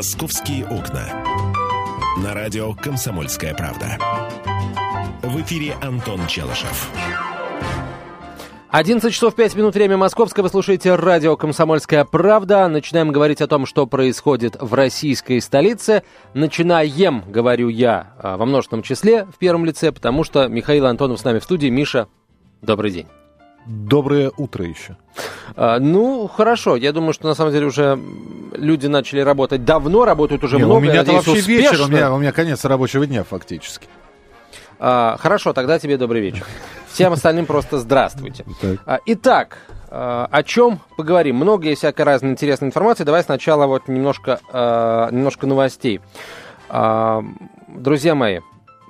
«Московские окна». На радио «Комсомольская правда». В эфире Антон Челышев. 11 часов 5 минут, время московское. Вы слушаете радио «Комсомольская правда». Начинаем говорить о том, что происходит в российской столице. Начинаем, говорю я, а, во множественном числе в первом лице, потому что Михаил Антонов с нами в студии. Миша, добрый день. Доброе утро еще. А, ну, хорошо. Я думаю, что на самом деле уже люди начали работать давно, работают уже Не, много. у меня надеюсь, вообще успешно. вечер, у меня, у меня конец рабочего дня фактически. А, хорошо, тогда тебе добрый вечер. Всем остальным просто здравствуйте. А, Итак, а, о чем поговорим? Много есть всякой разной интересной информации. Давай сначала вот немножко, а, немножко новостей. Друзья мои,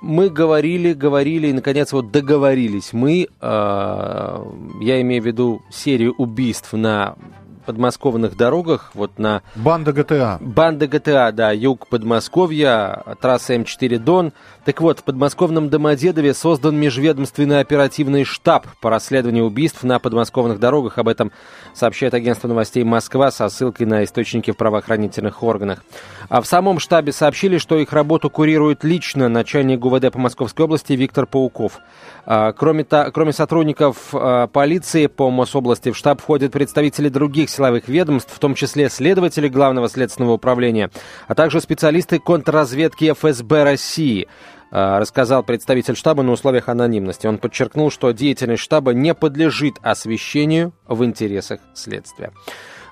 мы говорили, говорили и, наконец, вот договорились. Мы, а, я имею в виду серию убийств на подмосковных дорогах, вот на Банда ГТА. Банда ГТА, да, юг Подмосковья, трасса М4 Дон. Так вот, в подмосковном Домодедове создан межведомственный оперативный штаб по расследованию убийств на подмосковных дорогах. Об этом сообщает агентство новостей «Москва» со ссылкой на источники в правоохранительных органах. А в самом штабе сообщили, что их работу курирует лично начальник ГУВД по Московской области Виктор Пауков. А, Кроме, кроме сотрудников а, полиции по Мособласти в штаб входят представители других силовых ведомств, в том числе следователи Главного следственного управления, а также специалисты контрразведки ФСБ России, а, рассказал представитель штаба на условиях анонимности. Он подчеркнул, что деятельность штаба не подлежит освещению в интересах следствия.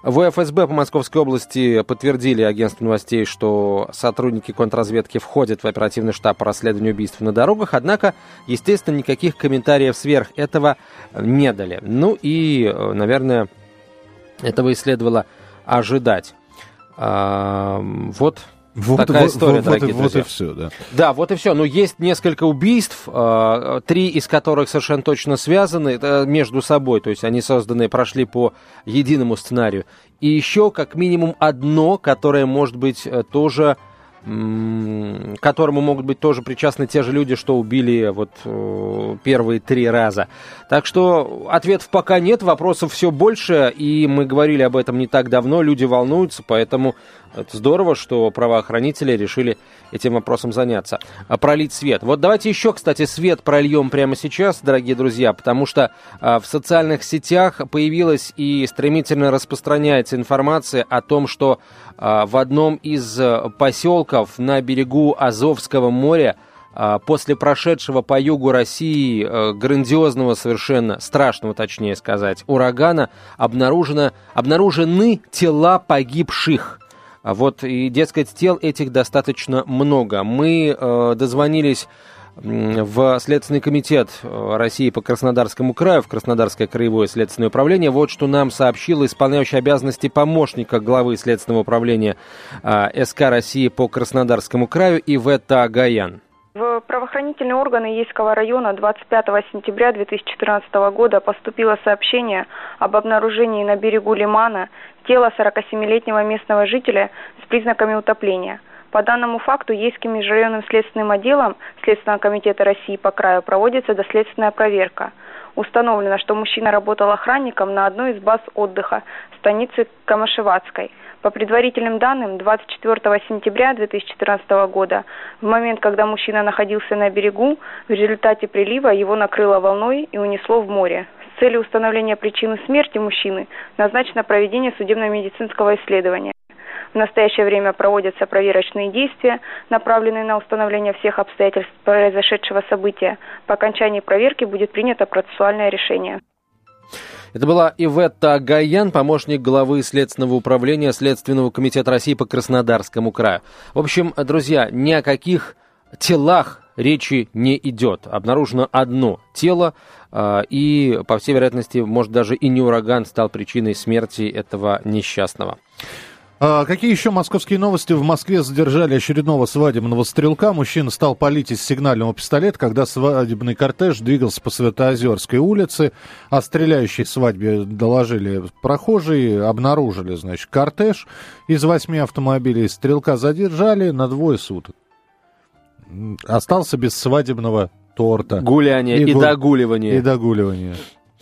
В ФСБ по Московской области подтвердили агентству новостей, что сотрудники контрразведки входят в оперативный штаб по расследованию убийств на дорогах, однако, естественно, никаких комментариев сверх этого не дали. Ну и, э, наверное, этого и следовало ожидать. А, Вот Вот, Такая вот- история, вот- дорогие вот друзья. и все, да. Да, вот и все. Но есть несколько убийств, э, три из которых совершенно точно связаны э, между собой, то есть они созданы, прошли по единому сценарию. И еще как минимум одно, которое может быть э, тоже к которому могут быть тоже причастны те же люди, что убили вот э, первые три раза. Так что ответов пока нет, вопросов все больше, и мы говорили об этом не так давно, люди волнуются, поэтому это здорово, что правоохранители решили этим вопросом заняться. А, Пролить свет. Вот давайте еще, кстати, свет прольем прямо сейчас, дорогие друзья, потому что а, в социальных сетях появилась и стремительно распространяется информация о том, что а, в одном из э, поселков на берегу Азовского моря а, после прошедшего по югу России э, грандиозного совершенно, страшного точнее сказать, урагана обнаружено, обнаружены тела погибших. А Вот и, дескать, тел этих достаточно много. Мы э, дозвонились в Следственный комитет э, России по Краснодарскому краю, в Краснодарское краевое следственное управление. Вот что нам сообщил исполняющий обязанности помощника главы Следственного управления э, СК России по Краснодарскому краю Ивета Гаян. В правоохранительные органы Ейского района 25 сентября 2014 года поступило сообщение об обнаружении на берегу Лимана тела 47-летнего местного жителя с признаками утопления. По данному факту Ейским межрайонным следственным отделом Следственного комитета России по краю проводится доследственная проверка. Установлено, что мужчина работал охранником на одной из баз отдыха станицы Камышеватской. По предварительным данным, 24 сентября 2014 года, в момент, когда мужчина находился на берегу, в результате прилива его накрыло волной и унесло в море. Целью установления причины смерти мужчины назначено проведение судебно-медицинского исследования. В настоящее время проводятся проверочные действия, направленные на установление всех обстоятельств произошедшего события. По окончании проверки будет принято процессуальное решение. Это была Иветта Гаян, помощник главы Следственного управления Следственного комитета России по Краснодарскому краю. В общем, друзья, ни о каких телах речи не идет. Обнаружено одно тело, а, и, по всей вероятности, может, даже и не ураган стал причиной смерти этого несчастного. А, какие еще московские новости? В Москве задержали очередного свадебного стрелка. Мужчина стал палить из сигнального пистолета, когда свадебный кортеж двигался по Светоозерской улице. О стреляющей свадьбе доложили прохожие, обнаружили, значит, кортеж из восьми автомобилей. Стрелка задержали на двое суток. Остался без свадебного торта. Гуляние и, гу- догуливание. И догуливание.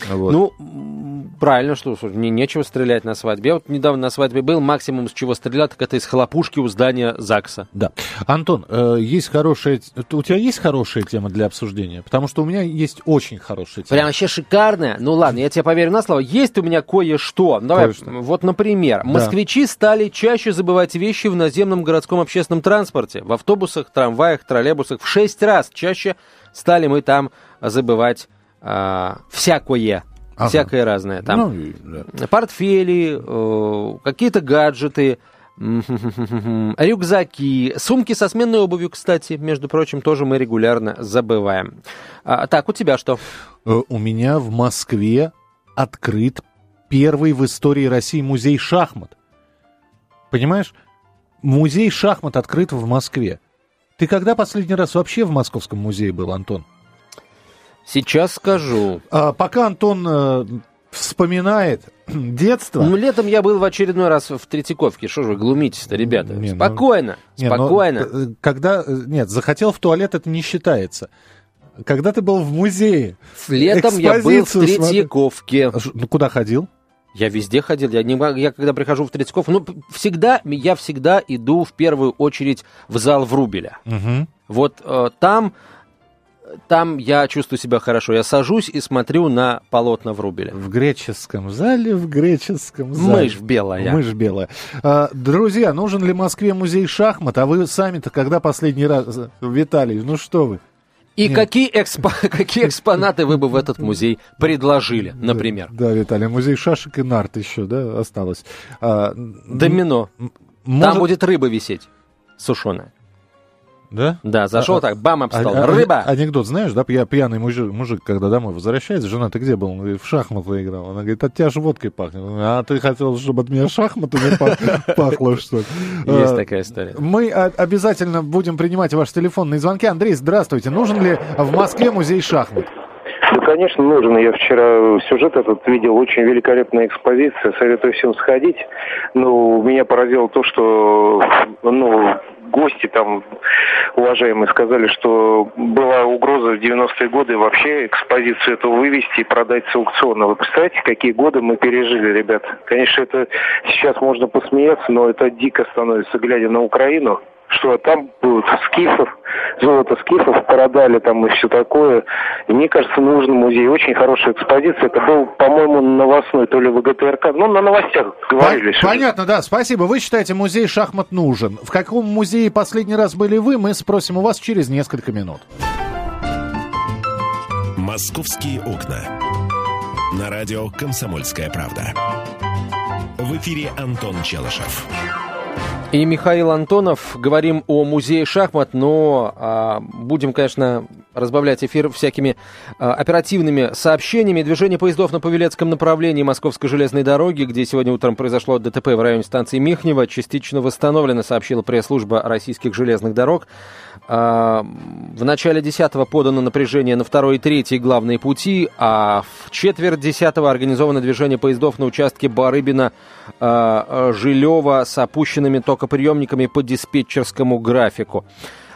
Вот. Ну, правильно, что мне нечего стрелять на свадьбе. Я вот недавно на свадьбе был, максимум с чего стрелял, так это из хлопушки у здания ЗАГСа. Да. Антон, э, есть хорошая... У тебя есть хорошая тема для обсуждения? Потому что у меня есть очень хорошая тема. Прям вообще шикарная? Ну ладно, я тебе поверю на слово. Есть у меня кое-что. Давай, кое-что. вот, например, да. москвичи стали чаще забывать вещи в наземном городском общественном транспорте. В автобусах, трамваях, троллейбусах. В шесть раз чаще стали мы там забывать а, всякое. Ага. Всякое разное. Там ну, да. портфели, э, какие-то гаджеты, рюкзаки, сумки со сменной обувью, кстати, между прочим, тоже мы регулярно забываем. А, так, у тебя что? Э, у меня в Москве открыт первый в истории России музей шахмат. Понимаешь? Музей шахмат открыт в Москве. Ты когда последний раз вообще в Московском музее был, Антон? Сейчас скажу. А, пока Антон э, вспоминает детство. Ну, летом я был в очередной раз в Третьяковке. Что же вы глумитесь-то, ребята? Не, ну, спокойно, не, ну, спокойно. Ну, когда, э, нет, захотел в туалет, это не считается. Когда ты был в музее. Летом я был в Третьяковке. Смотри. Ну, куда ходил? Я везде ходил. Я, не, я когда прихожу в Третьяков, ну, всегда, я всегда иду в первую очередь в зал Врубеля. Угу. Вот э, там там я чувствую себя хорошо. Я сажусь и смотрю на полотна Врубеля. В греческом зале, в греческом зале. Мышь белая. Мышь белая. А, друзья, нужен ли Москве музей шахмат? А вы сами-то когда последний раз... Виталий, ну что вы? И какие, экспо... какие экспонаты вы бы в этот музей предложили, например? Да, да Виталий, музей шашек и нарт еще, да, осталось. А, Домино. Может... Там будет рыба висеть, сушеная. Да? Да, зашел а, так, бам, об стол. А, Рыба! Анекдот, знаешь, да, я пьяный мужик, мужик, когда домой возвращается, жена, ты где был? Он говорит, в шахматы играл. Она говорит, от тебя же водкой пахнет. А ты хотел, чтобы от меня шахматами пахло, что ли? Есть такая история. Мы обязательно будем принимать ваши телефонные звонки. Андрей, здравствуйте. Нужен ли в Москве музей шахмат? Да, конечно, нужен. Я вчера сюжет этот видел, очень великолепная экспозиция, советую всем сходить. Но меня поразило то, что ну, гости там уважаемые сказали, что была угроза в 90-е годы вообще экспозицию эту вывести и продать с аукциона. Вы представляете, какие годы мы пережили, ребят? Конечно, это сейчас можно посмеяться, но это дико становится, глядя на Украину что там будут скифов, золото скифов продали там и все такое. И мне кажется, нужен музей. Очень хорошая экспозиция. Это был, по-моему, новостной, то ли ВГТРК. Ну, на новостях говорили. Понятно, да. Спасибо. Вы считаете, музей шахмат нужен. В каком музее последний раз были вы, мы спросим у вас через несколько минут. «Московские окна». На радио «Комсомольская правда». В эфире Антон Челышев. И Михаил Антонов. Говорим о музее шахмат, но а, будем, конечно, разбавлять эфир всякими а, оперативными сообщениями. Движение поездов на Павелецком направлении Московской железной дороги, где сегодня утром произошло ДТП в районе станции Михнева, частично восстановлено, сообщила пресс-служба российских железных дорог. А, в начале 10-го подано напряжение на второй и третий главные пути, а в четверть 10-го организовано движение поездов на участке Барыбина а, с опущенными токами токоприемниками по диспетчерскому графику.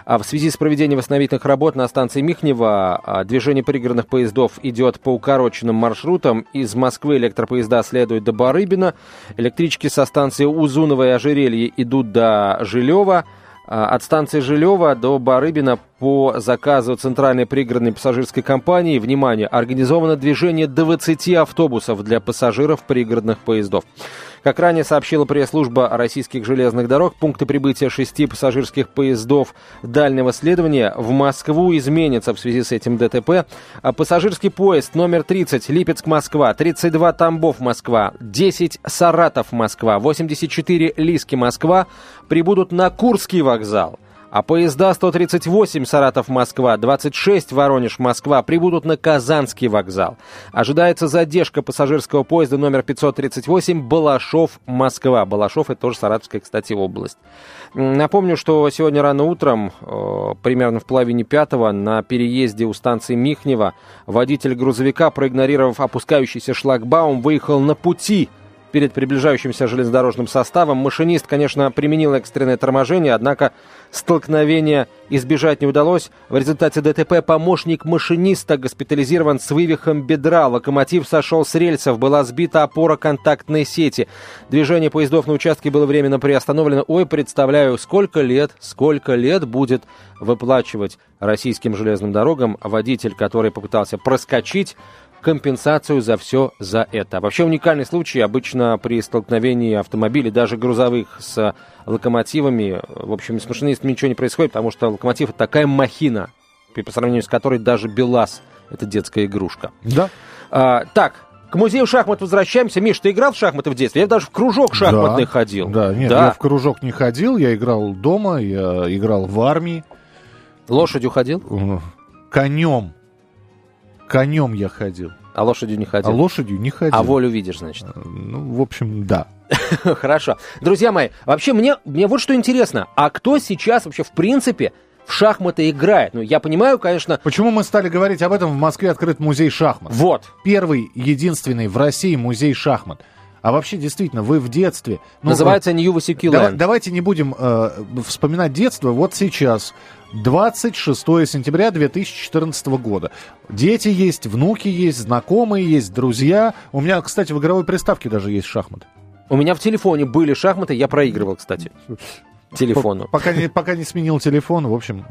А в связи с проведением восстановительных работ на станции Михнева движение пригородных поездов идет по укороченным маршрутам. Из Москвы электропоезда следуют до Барыбина. Электрички со станции Узунова и Ожерелье идут до Жилева. А, от станции Жилева до Барыбина по заказу Центральной пригородной пассажирской компании, внимание, организовано движение 20 автобусов для пассажиров пригородных поездов. Как ранее сообщила пресс-служба российских железных дорог, пункты прибытия шести пассажирских поездов дальнего следования в Москву изменятся в связи с этим ДТП. А пассажирский поезд номер 30 Липецк-Москва, 32 Тамбов-Москва, 10 Саратов-Москва, 84 Лиски-Москва прибудут на Курский вокзал – а поезда 138 Саратов-Москва, 26 Воронеж-Москва прибудут на Казанский вокзал. Ожидается задержка пассажирского поезда номер 538 Балашов-Москва. Балашов это тоже Саратовская, кстати, область. Напомню, что сегодня рано утром, э, примерно в половине пятого, на переезде у станции Михнева водитель грузовика, проигнорировав опускающийся шлагбаум, выехал на пути перед приближающимся железнодорожным составом. Машинист, конечно, применил экстренное торможение, однако столкновения избежать не удалось. В результате ДТП помощник машиниста госпитализирован с вывихом бедра. Локомотив сошел с рельсов, была сбита опора контактной сети. Движение поездов на участке было временно приостановлено. Ой, представляю, сколько лет, сколько лет будет выплачивать российским железным дорогам водитель, который попытался проскочить компенсацию за все за это. Вообще уникальный случай. Обычно при столкновении автомобилей, даже грузовых, с локомотивами, в общем, с машинистами ничего не происходит, потому что локомотив это такая махина, по сравнению с которой даже БелАЗ это детская игрушка. Да. А, так, к музею шахмат возвращаемся. Миш, ты играл в шахматы в детстве? Я даже в кружок шахматный да, ходил. Да, нет, да. я в кружок не ходил, я играл дома, я играл в армии. Лошадью ходил? Конем. Конем я ходил. А лошадью не ходил? А лошадью не ходил. А волю видишь, значит? Ну, в общем, да. Хорошо. Друзья мои, вообще мне, мне вот что интересно. А кто сейчас вообще в принципе в шахматы играет? Ну, я понимаю, конечно... Почему мы стали говорить об этом? В Москве открыт музей шахмат. Вот. Первый, единственный в России музей шахмат. А вообще, действительно, вы в детстве... Ну, Называется New Васюки давай, Давайте не будем э, вспоминать детство. Вот сейчас, 26 сентября 2014 года. Дети есть, внуки есть, знакомые есть, друзья. У меня, кстати, в игровой приставке даже есть шахматы. У меня в телефоне были шахматы, я проигрывал, кстати телефону. Пока не, пока не сменил телефон, в общем,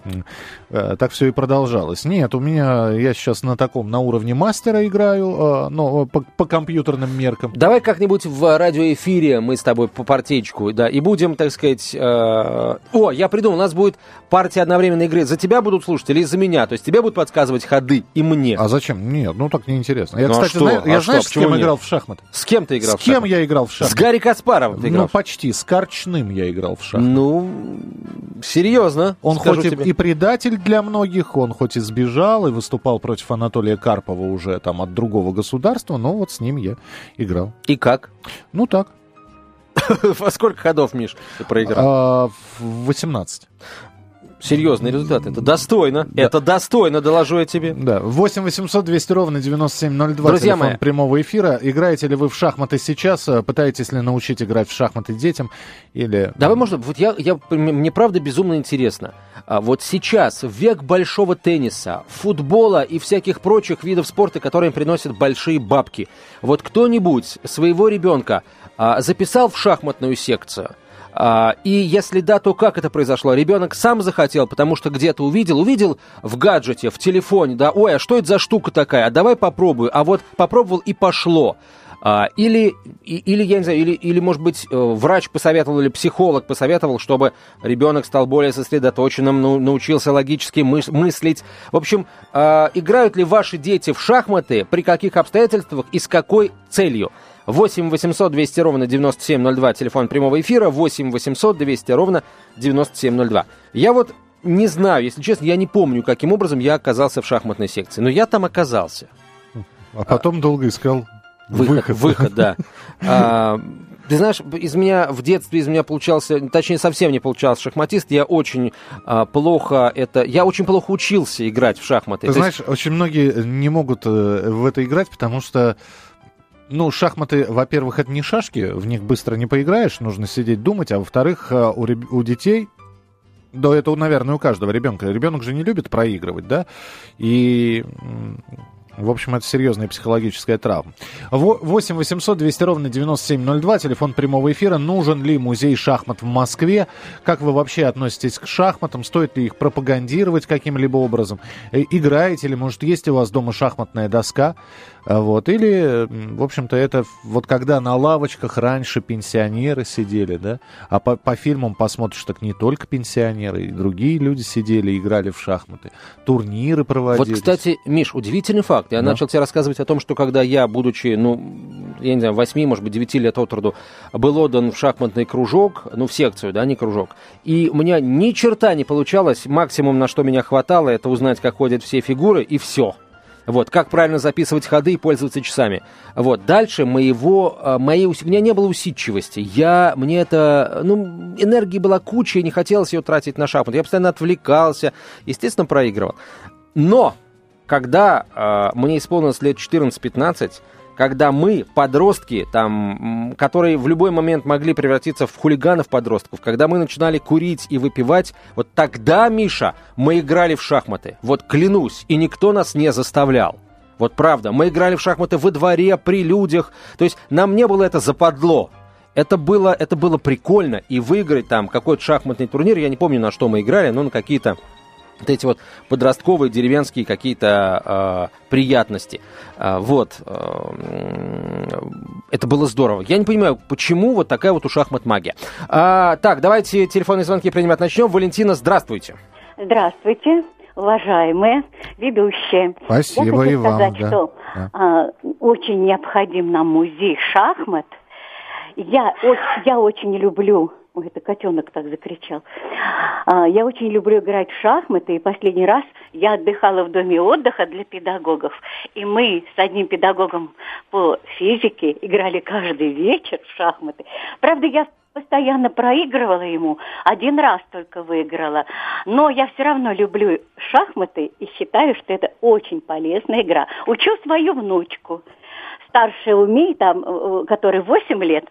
э, так все и продолжалось. Нет, у меня, я сейчас на таком, на уровне мастера играю, э, но по, по компьютерным меркам. Давай как-нибудь в радиоэфире мы с тобой по партейчику, да, и будем, так сказать... Э... О, я придумал, у нас будет партия одновременной игры. За тебя будут слушать или за меня? То есть тебе будут подсказывать ходы и мне. А зачем? Нет, ну так неинтересно. Я, ну, кстати, а что? знаю, я а знаешь, что? с кем нет? играл в шахматы? С кем ты играл с кем я играл в шахматы? С Гарри Каспаровым ты играл? Ну, почти. С Корчным я играл в шахматы. Ну, серьезно. Он хоть тебе. и предатель для многих, он хоть и сбежал и выступал против Анатолия Карпова уже там от другого государства, но вот с ним я играл. И как? Ну так. Во сколько ходов, Миш, ты проиграл? А, 18. Серьезный результат. Это достойно. Да. Это достойно, доложу я тебе. Да. 8 800 200 ровно 9702. Друзья телефон мои. прямого эфира. Играете ли вы в шахматы сейчас? Пытаетесь ли научить играть в шахматы детям? Или... Давай, можно, вот я, я, мне правда безумно интересно. А вот сейчас, век большого тенниса, футбола и всяких прочих видов спорта, которые приносят большие бабки, вот кто-нибудь своего ребенка а, записал в шахматную секцию? А, и если да, то как это произошло? Ребенок сам захотел, потому что где-то увидел, увидел в гаджете, в телефоне, да, ой, а что это за штука такая? А давай попробую. А вот попробовал и пошло. А, или, или, я не знаю, или, или, может быть, э, врач посоветовал или психолог посоветовал, чтобы ребенок стал более сосредоточенным, научился логически мыс- мыслить. В общем, а, играют ли ваши дети в шахматы, при каких обстоятельствах и с какой целью? 8 800 200 ровно 9702, телефон прямого эфира, 8 800 200 ровно 9702. Я вот не знаю, если честно, я не помню, каким образом я оказался в шахматной секции, но я там оказался. А потом а, долго искал выход. Выход, выход да. А, ты знаешь, из меня в детстве из меня получался, точнее совсем не получался шахматист. Я очень а, плохо это, я очень плохо учился играть в шахматы. Ты То знаешь, есть... очень многие не могут э, в это играть, потому что ну, шахматы, во-первых, это не шашки, в них быстро не поиграешь, нужно сидеть думать, а во-вторых, э, у, у детей да, это, наверное, у каждого ребенка. Ребенок же не любит проигрывать, да? И в общем, это серьезная психологическая травма. 8 800 200 ровно 9702, телефон прямого эфира. Нужен ли музей шахмат в Москве? Как вы вообще относитесь к шахматам? Стоит ли их пропагандировать каким-либо образом? Э, играете ли? Может, есть у вас дома шахматная доска? А вот. Или, в общем-то, это вот когда на лавочках раньше пенсионеры сидели, да? А по, по фильмам посмотришь, так не только пенсионеры, и другие люди сидели, играли в шахматы. Турниры проводили. Вот, кстати, Миш, удивительный факт. Я да. начал тебе рассказывать о том, что когда я, будучи, ну, я не знаю, 8, может быть, 9 лет от роду, был отдан в шахматный кружок, ну, в секцию, да, не кружок, и у меня ни черта не получалось, максимум, на что меня хватало, это узнать, как ходят все фигуры, и все. Вот, как правильно записывать ходы и пользоваться часами. Вот, дальше моего, а, моей, у меня не было усидчивости. Я, мне это, ну, энергии была куча, и не хотелось ее тратить на шахмат. Я постоянно отвлекался, естественно, проигрывал. Но, когда э, мне исполнилось лет 14-15, когда мы, подростки, там, которые в любой момент могли превратиться в хулиганов-подростков, когда мы начинали курить и выпивать, вот тогда, Миша, мы играли в шахматы. Вот клянусь, и никто нас не заставлял. Вот правда, мы играли в шахматы во дворе, при людях. То есть нам не было это западло. Это было, это было прикольно. И выиграть там какой-то шахматный турнир, я не помню, на что мы играли, но на какие-то вот эти вот подростковые деревенские какие-то э, приятности. Э, вот. Э, это было здорово. Я не понимаю, почему вот такая вот у шахмат магия. А, так, давайте телефонные звонки принимать начнем. Валентина, здравствуйте. Здравствуйте уважаемые ведущие. Спасибо Я и хочу сказать, вам. Да. что Да. а, очень необходим нам музей шахмат. Я, очень- я очень люблю... Ой, это котенок так закричал. А, я очень люблю играть в шахматы, и последний раз я отдыхала в доме отдыха для педагогов. И мы с одним педагогом по физике играли каждый вечер в шахматы. Правда, я постоянно проигрывала ему, один раз только выиграла. Но я все равно люблю шахматы и считаю, что это очень полезная игра. Учу свою внучку. Старшая умеет, там, э, которой 8 лет,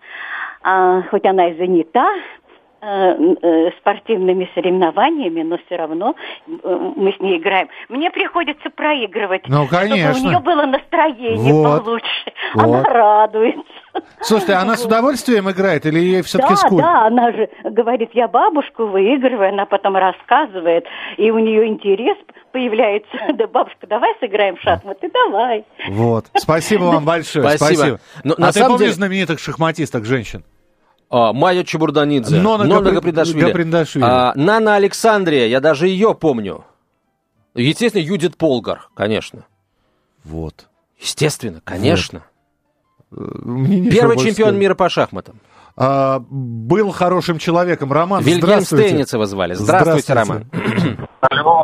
хоть она и занята, э, э, спортивными соревнованиями, но все равно э, мы с ней играем. Мне приходится проигрывать, Ну, чтобы конечно. у нее было настроение Вот. получше. Вот. Она радуется. Слушайте, она с удовольствием играет или ей все-таки Да, скучно? да, она же говорит, я бабушку выигрываю, она потом рассказывает, и у нее интерес появляется. Да, бабушка, давай сыграем в шахматы, давай. Вот. Спасибо вам большое. Спасибо. Но а на ты самом помнишь деле- знаменитых шахматисток женщин? А, Майя Чебурданидзе. Нона Гапри- Гаприндашвили. Гаприндашвили. А, Нана Александрия, я даже ее помню. Естественно, Юдит Полгар, конечно. Вот. Естественно, конечно. Нечего Первый чемпион сказать. мира по шахматам. А, был хорошим человеком. Роман, Вильгельм здравствуйте. Стейница звали. Здравствуйте, Роман.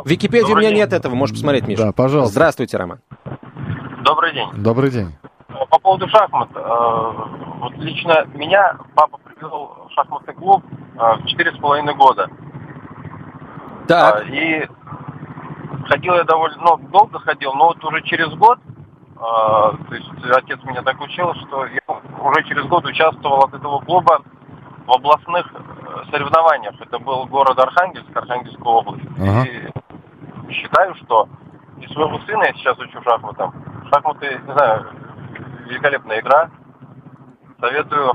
В Википедии у Добрый меня день. нет этого, можешь посмотреть, Миша. Да, пожалуйста. Здравствуйте, Роман. Добрый день. Добрый день. По поводу шахмат. э, Вот лично меня папа привел в шахматный клуб э, в четыре с половиной года. Так, И ходил я довольно, ну, долго ходил, но вот уже через год, э, то есть отец меня так учил, что я уже через год участвовал от этого клуба в областных э, соревнованиях. Это был город Архангельск, Архангельская область. Ага. И считаю, что и своего сына я сейчас учу шахматам. Шахматы, не знаю, великолепная игра. Советую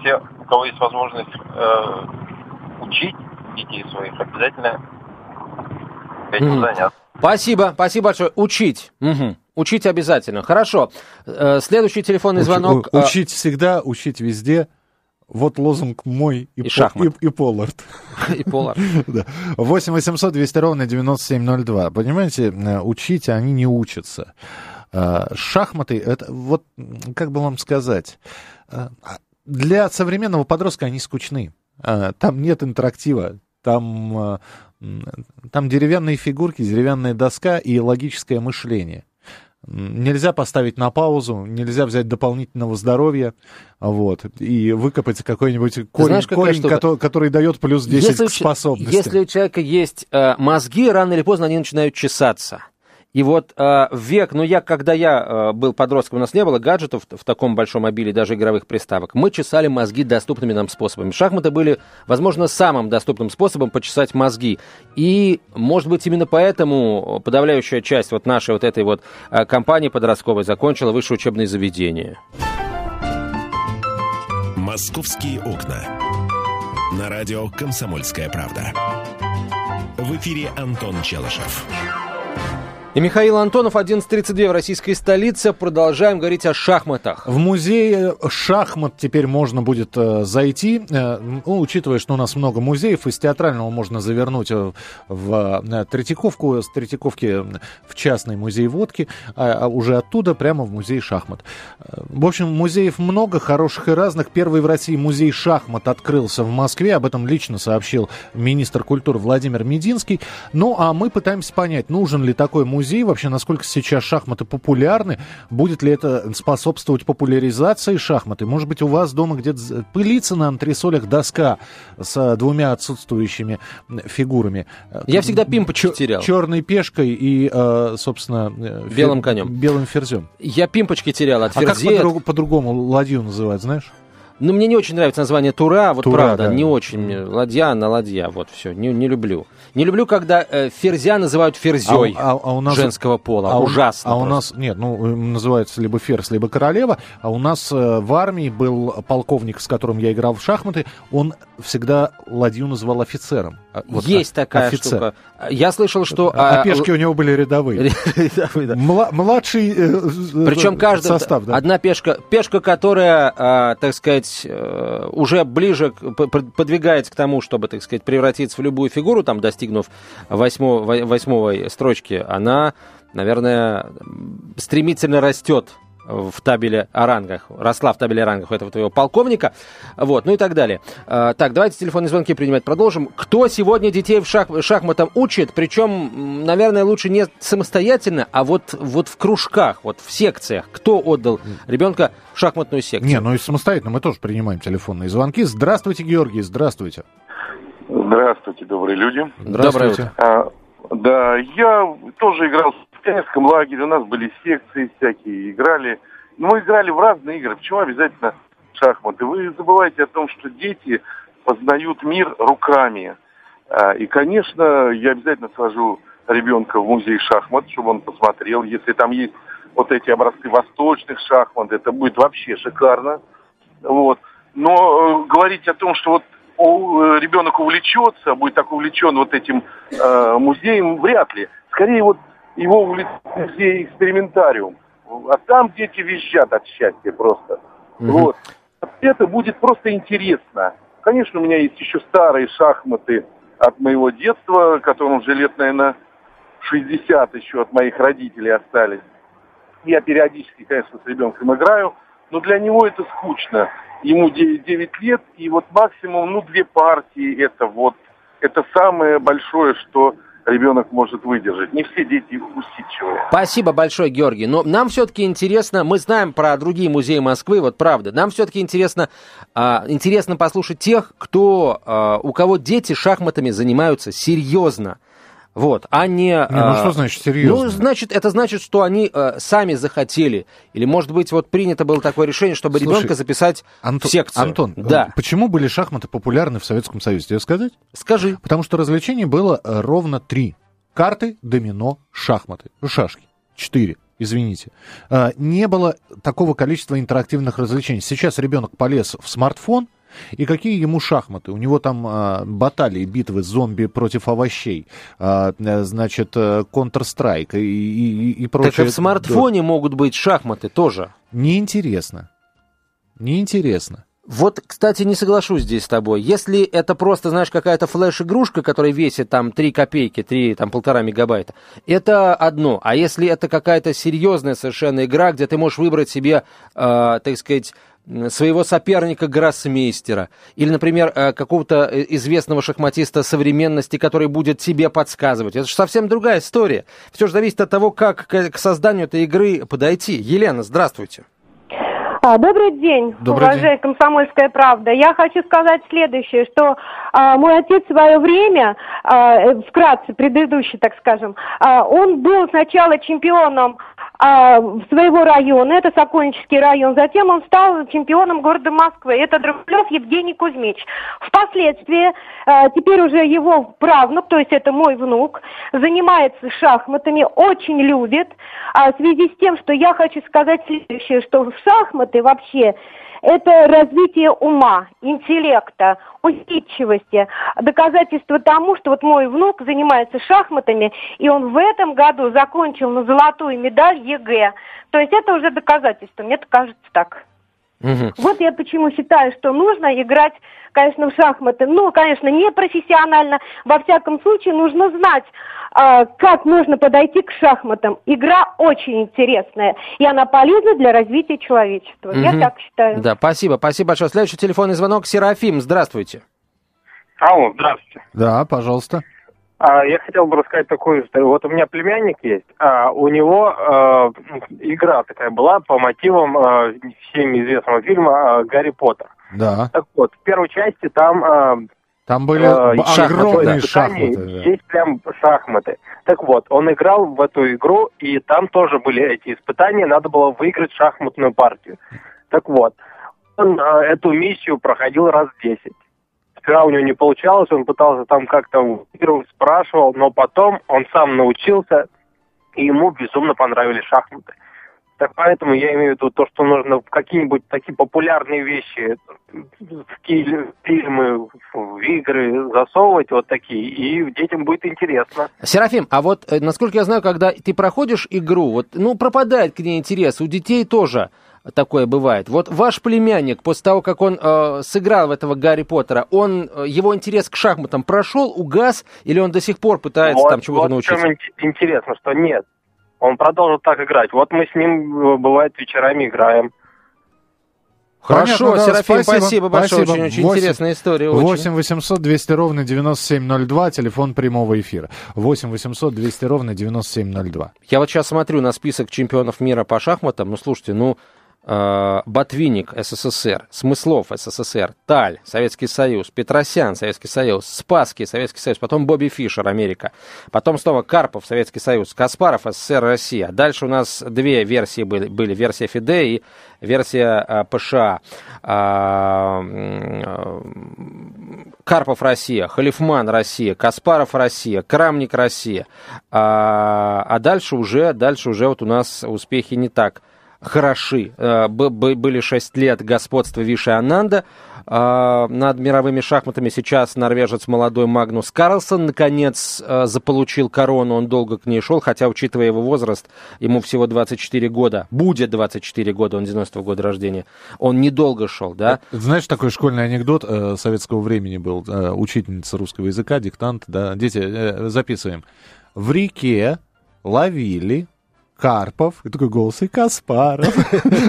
все, у кого есть возможность э, учить детей своих, обязательно этим Мгм. заняться. спасибо, спасибо большое. Учить. Мгм. Учить обязательно. Хорошо. Э, Следующий телефонный Уч- звонок. у- э, учить всегда, учить везде. Вот лозунг мой и, И По- и- и Поллард. И Полар. Да. 8 800 200 ровно 9702. Понимаете, э, учить они не учатся. Э, Шахматы, это вот, как бы вам сказать, э, для современного подростка они скучны. Э, Там нет интерактива, там, э, там деревянные фигурки, деревянная доска и логическое мышление. Нельзя поставить на паузу, нельзя взять дополнительного здоровья, вот, и выкопать какой-нибудь корень, знаешь, корень штука? кото- который дает плюс 10 Если к способностям. Если у человека есть э, мозги, рано или поздно они начинают чесаться. И вот э, век, ну я, когда я э, был подростком, у нас не было гаджетов в таком большом обилии, даже игровых приставок. Мы чесали мозги доступными нам способами. Шахматы были, возможно, самым доступным способом почесать мозги. И, может быть, именно поэтому подавляющая часть вот нашей вот этой вот э, компании подростковой закончила высшее учебное заведение. «Московские окна». На радио «Комсомольская правда». В эфире Антон Челышев. И Михаил Антонов, 11.32 в российской столице. Продолжаем говорить о шахматах. В музее шахмат теперь можно будет э, зайти, э, ну, учитывая, что у нас много музеев, из театрального можно завернуть э, в э, Третьяковку, с Третьяковки в частный музей водки, а, а уже оттуда прямо в музей шахмат. Э, В общем, музеев много, хороших и разных. Первый в России музей шахмат открылся в Москве, об этом лично сообщил министр культуры Владимир Мединский. Ну, а мы пытаемся понять, нужен ли такой музей музей? Вообще, насколько сейчас шахматы популярны? Будет ли это способствовать популяризации шахматы? Может быть, у вас дома где-то пылится на антресолях доска с двумя отсутствующими фигурами? Я всегда пимпочки терял. Черной пешкой и, э, собственно... Э, белым конем. Белым ферзем. Я пимпочки терял от ферзей. А как по-другому ладью называют, знаешь? Ну, мне не очень нравится название Тура, вот Тура, правда, да. не очень. Ладья на ладья, вот все, не, не люблю. Не люблю, когда э, ферзя называют ферзей а, а, а у нас, женского пола. А Ужасно. А у нас, нет, ну, э, называется либо ферзь, либо королева. А у нас э, в армии был полковник, с которым я играл в шахматы. Он всегда ладью называл офицером. А, вот Есть так, такая офицер. штука. Я слышал, что... А, а пешки у него были рядовые. Младший э, Причем каждый... Состав, да. Одна пешка, пешка, которая, так сказать, уже ближе подвигается к тому, чтобы, так сказать, превратиться в любую фигуру, там, достичь достигнув восьмой, восьмой строчки, она, наверное, стремительно растет в табеле о рангах, росла в табеле о рангах этого твоего полковника, вот, ну и так далее. А, так, давайте телефонные звонки принимать, продолжим. Кто сегодня детей в шах, шахматам учит, причем, наверное, лучше не самостоятельно, а вот, вот в кружках, вот в секциях. Кто отдал ребенка в шахматную секцию? Не, ну и самостоятельно мы тоже принимаем телефонные звонки. Здравствуйте, Георгий, здравствуйте. Здравствуйте, добрые люди. Здравствуйте. А, да, я тоже играл в пионерском лагере, у нас были секции всякие, играли. Но мы играли в разные игры. Почему обязательно шахматы? Вы забываете о том, что дети познают мир руками. А, и, конечно, я обязательно свожу ребенка в музей шахмат, чтобы он посмотрел. Если там есть вот эти образцы восточных шахмат, это будет вообще шикарно. Вот. Но э, говорить о том, что вот ребенок увлечется, будет так увлечен вот этим э, музеем, вряд ли. Скорее вот его увлечет музей экспериментариум. А там дети визжат от счастья просто. Угу. Вот. Это будет просто интересно. Конечно, у меня есть еще старые шахматы от моего детства, которым уже лет, наверное, 60 еще от моих родителей остались. Я периодически, конечно, с ребенком играю, но для него это скучно ему 9, 9 лет, и вот максимум, ну, две партии, это вот, это самое большое, что ребенок может выдержать. Не все дети усидчивые. Спасибо большое, Георгий. Но нам все-таки интересно, мы знаем про другие музеи Москвы, вот правда, нам все-таки интересно, а, интересно послушать тех, кто, а, у кого дети шахматами занимаются серьезно. Вот, а не... не ну а, что значит серьезно? Ну, значит, это значит, что они э, сами захотели. Или, может быть, вот принято было такое решение, чтобы Слушай, ребенка записать Антон, в секцию. Антон, да. почему были шахматы популярны в Советском Союзе? Тебе сказать? Скажи. Потому что развлечений было э, ровно три. Карты, домино, шахматы. Ну, шашки. Четыре извините, э, не было такого количества интерактивных развлечений. Сейчас ребенок полез в смартфон, и какие ему шахматы? У него там а, баталии, битвы, зомби против овощей, а, значит, э, Counter-Strike и, и, и прочее. Так и в смартфоне да. могут быть шахматы тоже. Неинтересно. Неинтересно. Вот, кстати, не соглашусь здесь с тобой. Если это просто, знаешь, какая-то флеш-игрушка, которая весит там 3 копейки, 3, там, полтора мегабайта, это одно. А если это какая-то серьезная совершенно игра, где ты можешь выбрать себе, э, так сказать, своего соперника гроссмейстера, или, например, э, какого-то э, известного шахматиста современности, который будет тебе подсказывать. Это же совсем другая история. Все же зависит от того, как к созданию этой игры подойти. Елена, здравствуйте. Добрый день, Добрый уважаемая комсомольская правда. Я хочу сказать следующее, что а, мой отец в свое время, а, э, вкратце, предыдущий, так скажем, а, он был сначала чемпионом а, своего района, это Сокольнический район. Затем он стал чемпионом города Москвы. Это Драгулев Евгений Кузьмич. Впоследствии, а, теперь уже его правнук, то есть это мой внук, занимается шахматами, очень любит. А в связи с тем, что я хочу сказать следующее, что шахматы вообще это развитие ума, интеллекта, усидчивости. Доказательство тому, что вот мой внук занимается шахматами, и он в этом году закончил на золотую медаль ЕГЭ. То есть это уже доказательство, мне кажется так. Угу. Вот я почему считаю, что нужно играть, конечно, в шахматы. Ну, конечно, не профессионально. Во всяком случае, нужно знать, э, как можно подойти к шахматам. Игра очень интересная, и она полезна для развития человечества. Угу. Я так считаю. Да, спасибо, спасибо большое. Следующий телефонный звонок. Серафим, здравствуйте. Алло, здравствуйте. Да, пожалуйста. А, я хотел бы рассказать такую историю. Вот у меня племянник есть, а у него э, игра такая была по мотивам э, всем известного фильма э, «Гарри Поттер». Да. Так вот, в первой части там э, Там были э, шахматы, огромные испытания, шахматы. да. Есть прям шахматы. Так вот, он играл в эту игру, и там тоже были эти испытания, надо было выиграть шахматную партию. Так вот, он э, эту миссию проходил раз 10. Сперва у него не получалось, он пытался там как-то спрашивал, но потом он сам научился, и ему безумно понравились шахматы. Так поэтому я имею в виду то, что нужно в какие-нибудь такие популярные вещи, фильмы, в игры засовывать вот такие, и детям будет интересно. Серафим, а вот, э, насколько я знаю, когда ты проходишь игру, вот, ну, пропадает к ней интерес, у детей тоже такое бывает. Вот ваш племянник, после того, как он э, сыграл в этого Гарри Поттера, он, э, его интерес к шахматам прошел, угас, или он до сих пор пытается вот, там чего-то вот в чем научиться? ин- интересно, что нет. Он продолжил так играть. Вот мы с ним, э, бывает, вечерами играем. Хорошо, Понятно, да, Серафим, спасибо, спасибо, большое, спасибо. очень-очень Восемь- интересная история. очень. 8 800 200 ровно 9702, телефон прямого эфира. 8 800 200 ровно 9702. Я вот сейчас смотрю на список чемпионов мира по шахматам. Ну, слушайте, ну, Ботвинник, СССР, Смыслов, СССР, Таль, Советский Союз, Петросян, Советский Союз, Спасский, Советский Союз, потом Бобби Фишер, Америка, потом снова Карпов, Советский Союз, Каспаров, СССР, Россия. Дальше у нас две версии были, были версия ФИДЕ и версия э, ПША. М, Карпов Россия, Халифман Россия, Каспаров Россия, Крамник Россия. А, а дальше уже, дальше уже вот у нас успехи не так хороши. Э, Были шесть лет господства Виши Ананда э, над мировыми шахматами. Сейчас норвежец молодой Магнус Карлсон наконец э, заполучил корону. Он долго к ней шел, хотя, учитывая его возраст, ему всего 24 года. Будет 24 года, он 90-го года рождения. Он недолго шел, да? Знаешь, такой школьный анекдот советского времени был. Учительница русского языка, диктант, да. Дети, записываем. В реке ловили Карпов, и такой голос, и Каспаров.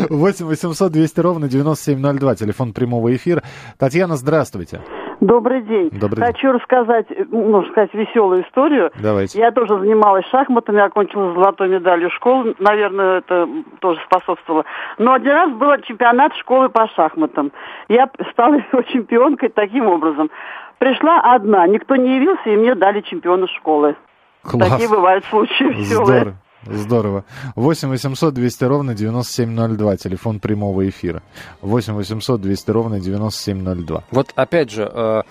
8 800 200 ровно 9702, телефон прямого эфира. Татьяна, здравствуйте. Добрый день. Добрый день. Хочу рассказать, э, можно сказать, веселую историю. Давайте. Я тоже занималась шахматами, окончила золотой медалью школы. Наверное, это тоже способствовало. Но один раз был чемпионат школы по шахматам. Я стала его чемпионкой таким образом. Пришла одна, никто не явился, и мне дали чемпиона школы. Класс. Такие бывают случаи веселые. Здорово. Здорово. 8 800 200 ровно 9702, телефон прямого эфира. 8 800 200 ровно 9702. Вот опять же, э,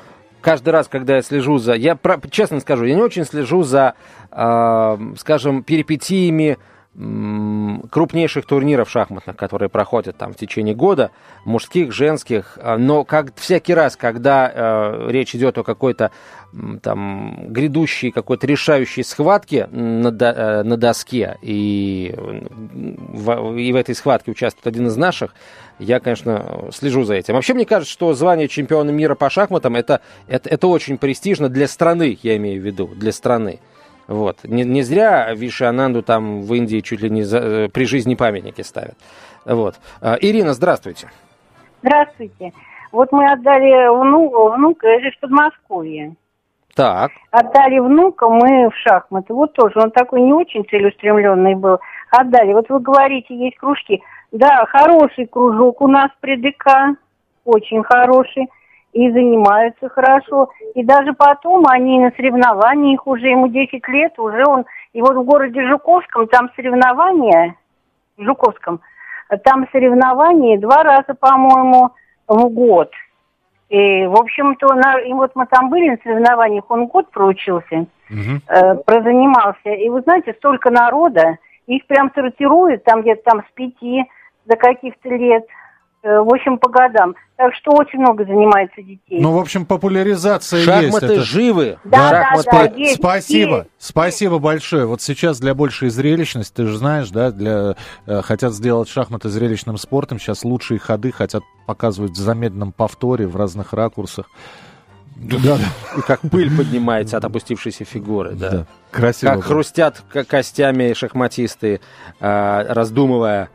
каждый раз, когда я слежу за... Я честно скажу, я не очень слежу за, э, скажем, перипетиями крупнейших турниров шахматных, которые проходят там в течение года, мужских, женских, А, но как всякий раз, когда э, речь идет о какой-то там грядущей какой-то решающей схватке на, до- э, на доске, и в, и в этой схватке участвует один из наших, я, конечно, слежу за этим. Вообще, мне кажется, что звание чемпиона мира по шахматам это, это, это очень престижно для страны, я имею в виду, для страны. Вот. Не, не зря Виши Ананду там в Индии чуть ли не за- э, при жизни памятники ставят. Вот. А, Ирина, здравствуйте. Здравствуйте. Вот мы отдали вну, внука, это из Подмосковья. Так, Отдали внука мы в шахматы. Вот тоже, он такой не очень целеустремленный был. Отдали. Вот вы говорите, есть кружки. Да, хороший кружок у нас при ДК, очень хороший. И занимаются хорошо. И даже потом они на соревнованиях уже, ему 10 лет, уже он... И вот в городе Жуковском там соревнования, в Жуковском, там соревнования два раза, по-моему, в год. И, в общем-то, на- и вот мы там были на соревнованиях, он год проучился, э, прозанимался. И вы знаете, столько народа, их прям сортируют, там где-то там с пяти до каких-то лет, в общем, по годам. Так что очень много занимается детей. Ну, в общем, популяризация есть. шахматы Это- живы. Да, да, Шахматы- да, Спа- есть, Спасибо, есть. спасибо большое. Вот сейчас для большей зрелищности, ты же знаешь, да, для, э, хотят сделать шахматы зрелищным спортом, сейчас лучшие ходы хотят показывать в замедленном повторе, в разных ракурсах. Да, да, И как пыль поднимается от опустившейся фигуры, да. да. Красиво. Как было. хрустят костями шахматисты, а, раздумывая,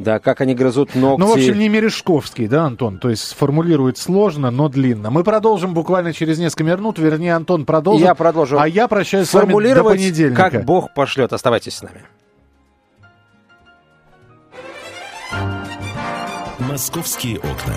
Да, как они грызут ногти. Ну, в общем, не Мережковский, да, Антон? То есть сформулирует сложно, но длинно. Мы продолжим буквально через несколько минут. Вернее, Антон продолжит. Я продолжу. А я прощаюсь с вами до понедельника. как Бог пошлет. Оставайтесь с нами. «Московские окна».